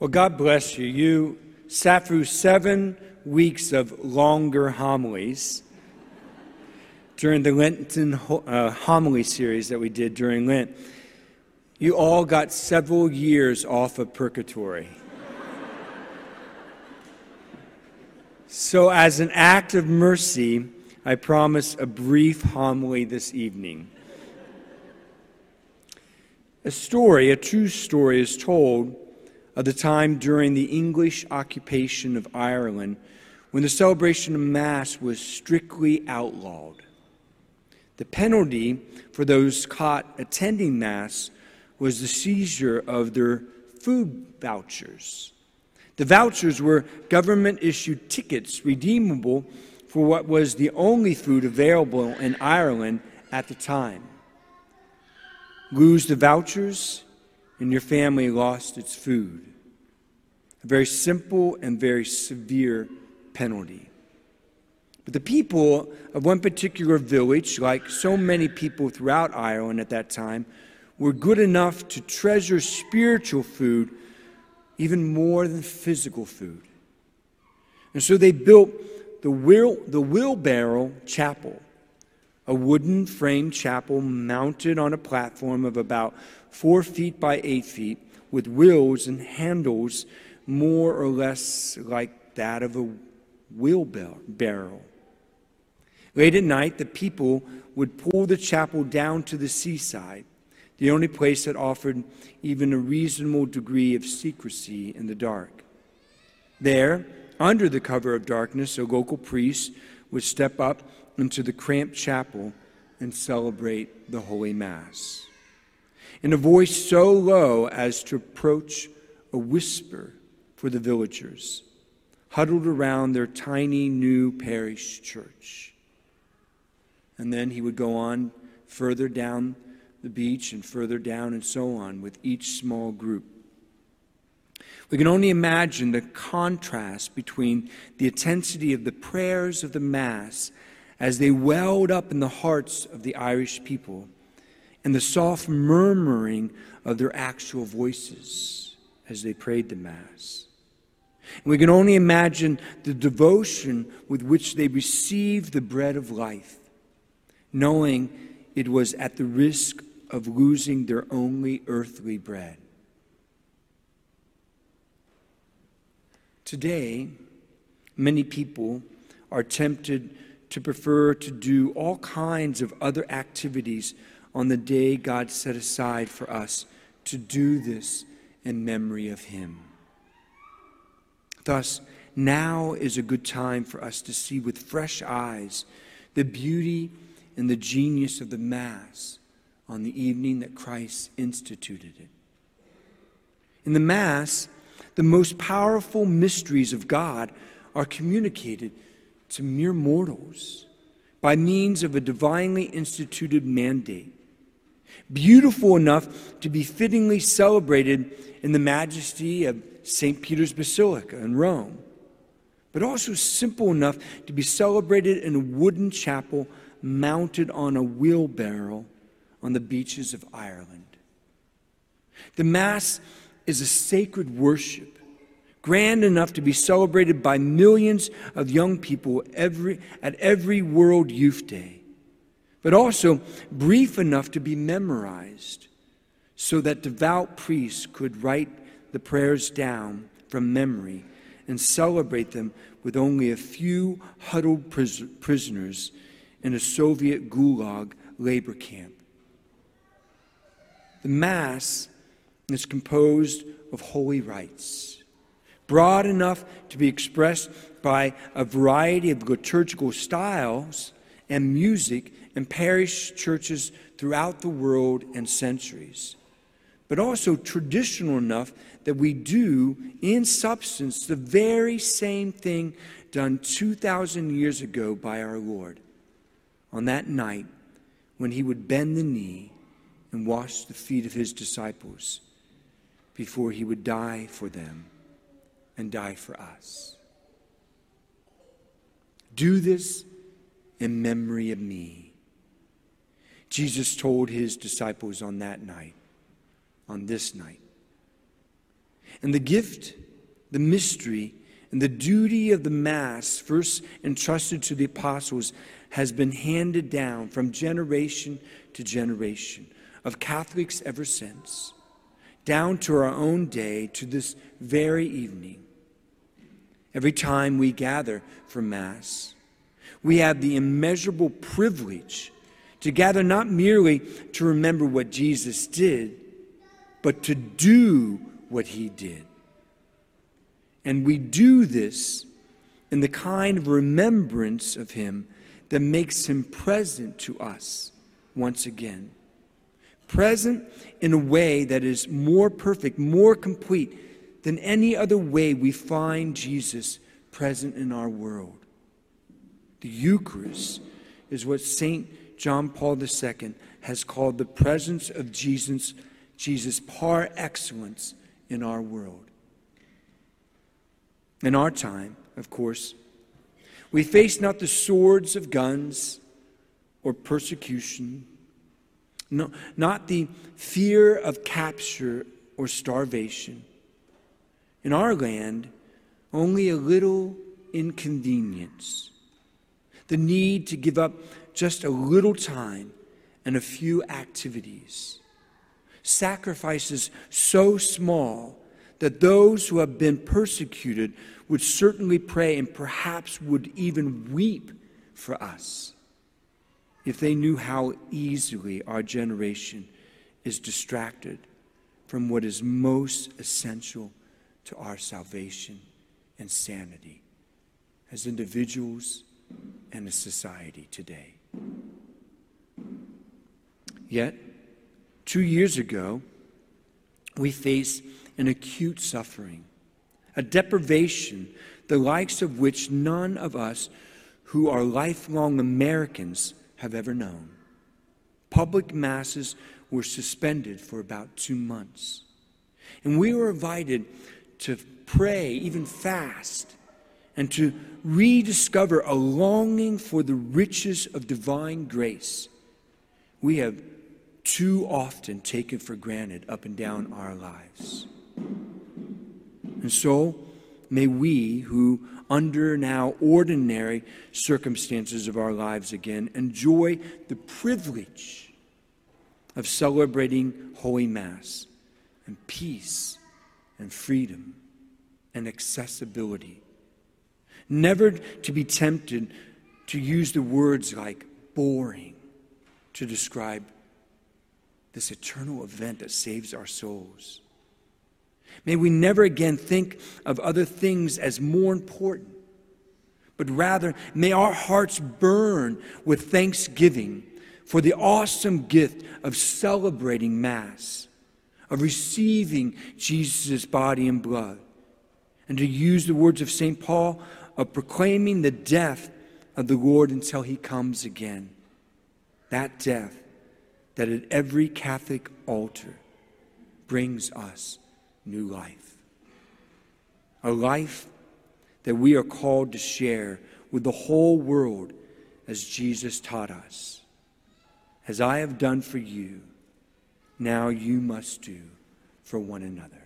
Well, God bless you. You sat through seven weeks of longer homilies during the Lenten uh, homily series that we did during Lent. You all got several years off of purgatory. so, as an act of mercy, I promise a brief homily this evening. A story, a true story, is told of the time during the English occupation of Ireland when the celebration of Mass was strictly outlawed. The penalty for those caught attending Mass was the seizure of their food vouchers. The vouchers were government issued tickets redeemable for what was the only food available in Ireland at the time. Lose the vouchers, and your family lost its food. A very simple and very severe penalty. But the people of one particular village, like so many people throughout Ireland at that time, were good enough to treasure spiritual food even more than physical food. And so they built the, wheel, the wheelbarrow chapel, a wooden frame chapel mounted on a platform of about four feet by eight feet with wheels and handles more or less like that of a wheelbarrow. Late at night, the people would pull the chapel down to the seaside, the only place that offered even a reasonable degree of secrecy in the dark. There, under the cover of darkness, a local priest would step up into the cramped chapel and celebrate the Holy Mass. In a voice so low as to approach a whisper, for the villagers huddled around their tiny new parish church. And then he would go on further down the beach and further down and so on with each small group. We can only imagine the contrast between the intensity of the prayers of the Mass as they welled up in the hearts of the Irish people and the soft murmuring of their actual voices as they prayed the Mass. And we can only imagine the devotion with which they received the bread of life, knowing it was at the risk of losing their only earthly bread. Today, many people are tempted to prefer to do all kinds of other activities on the day God set aside for us to do this in memory of Him. Thus, now is a good time for us to see with fresh eyes the beauty and the genius of the Mass on the evening that Christ instituted it. In the Mass, the most powerful mysteries of God are communicated to mere mortals by means of a divinely instituted mandate, beautiful enough to be fittingly celebrated in the majesty of St. Peter's Basilica in Rome, but also simple enough to be celebrated in a wooden chapel mounted on a wheelbarrow on the beaches of Ireland. The Mass is a sacred worship, grand enough to be celebrated by millions of young people every, at every World Youth Day, but also brief enough to be memorized so that devout priests could write the prayers down from memory and celebrate them with only a few huddled pris- prisoners in a Soviet gulag labor camp. The Mass is composed of holy rites, broad enough to be expressed by a variety of liturgical styles and music in parish churches throughout the world and centuries but also traditional enough that we do, in substance, the very same thing done 2,000 years ago by our Lord. On that night when he would bend the knee and wash the feet of his disciples before he would die for them and die for us. Do this in memory of me. Jesus told his disciples on that night on this night. And the gift, the mystery, and the duty of the Mass, first entrusted to the apostles, has been handed down from generation to generation of Catholics ever since, down to our own day, to this very evening. Every time we gather for Mass, we have the immeasurable privilege to gather not merely to remember what Jesus did, but to do what he did. And we do this in the kind of remembrance of him that makes him present to us once again. Present in a way that is more perfect, more complete than any other way we find Jesus present in our world. The Eucharist is what St. John Paul II has called the presence of Jesus, Jesus par excellence in our world. In our time, of course, we face not the swords of guns or persecution, no, not the fear of capture or starvation. In our land, only a little inconvenience, the need to give up just a little time and a few activities, sacrifices so small that those who have been persecuted would certainly pray and perhaps would even weep for us if they knew how easily our generation is distracted from what is most essential to our salvation and sanity as individuals and as society today. Yet, two years ago, we faced an acute suffering, a deprivation, the likes of which none of us who are lifelong Americans have ever known. Public masses were suspended for about two months. And we were invited to pray, even fast, and to rediscover a longing for the riches of divine grace we have too often taken for granted up and down our lives. And so, may we, who under now ordinary circumstances of our lives again, enjoy the privilege of celebrating Holy Mass and peace and freedom and accessibility. Never to be tempted to use the words like boring to describe this eternal event that saves our souls. May we never again think of other things as more important, but rather may our hearts burn with thanksgiving for the awesome gift of celebrating Mass, of receiving Jesus' body and blood, and to use the words of St. Paul, of proclaiming the death of the Lord until he comes again. That death that at every Catholic altar brings us new life. A life that we are called to share with the whole world as Jesus taught us. As I have done for you, now you must do for one another.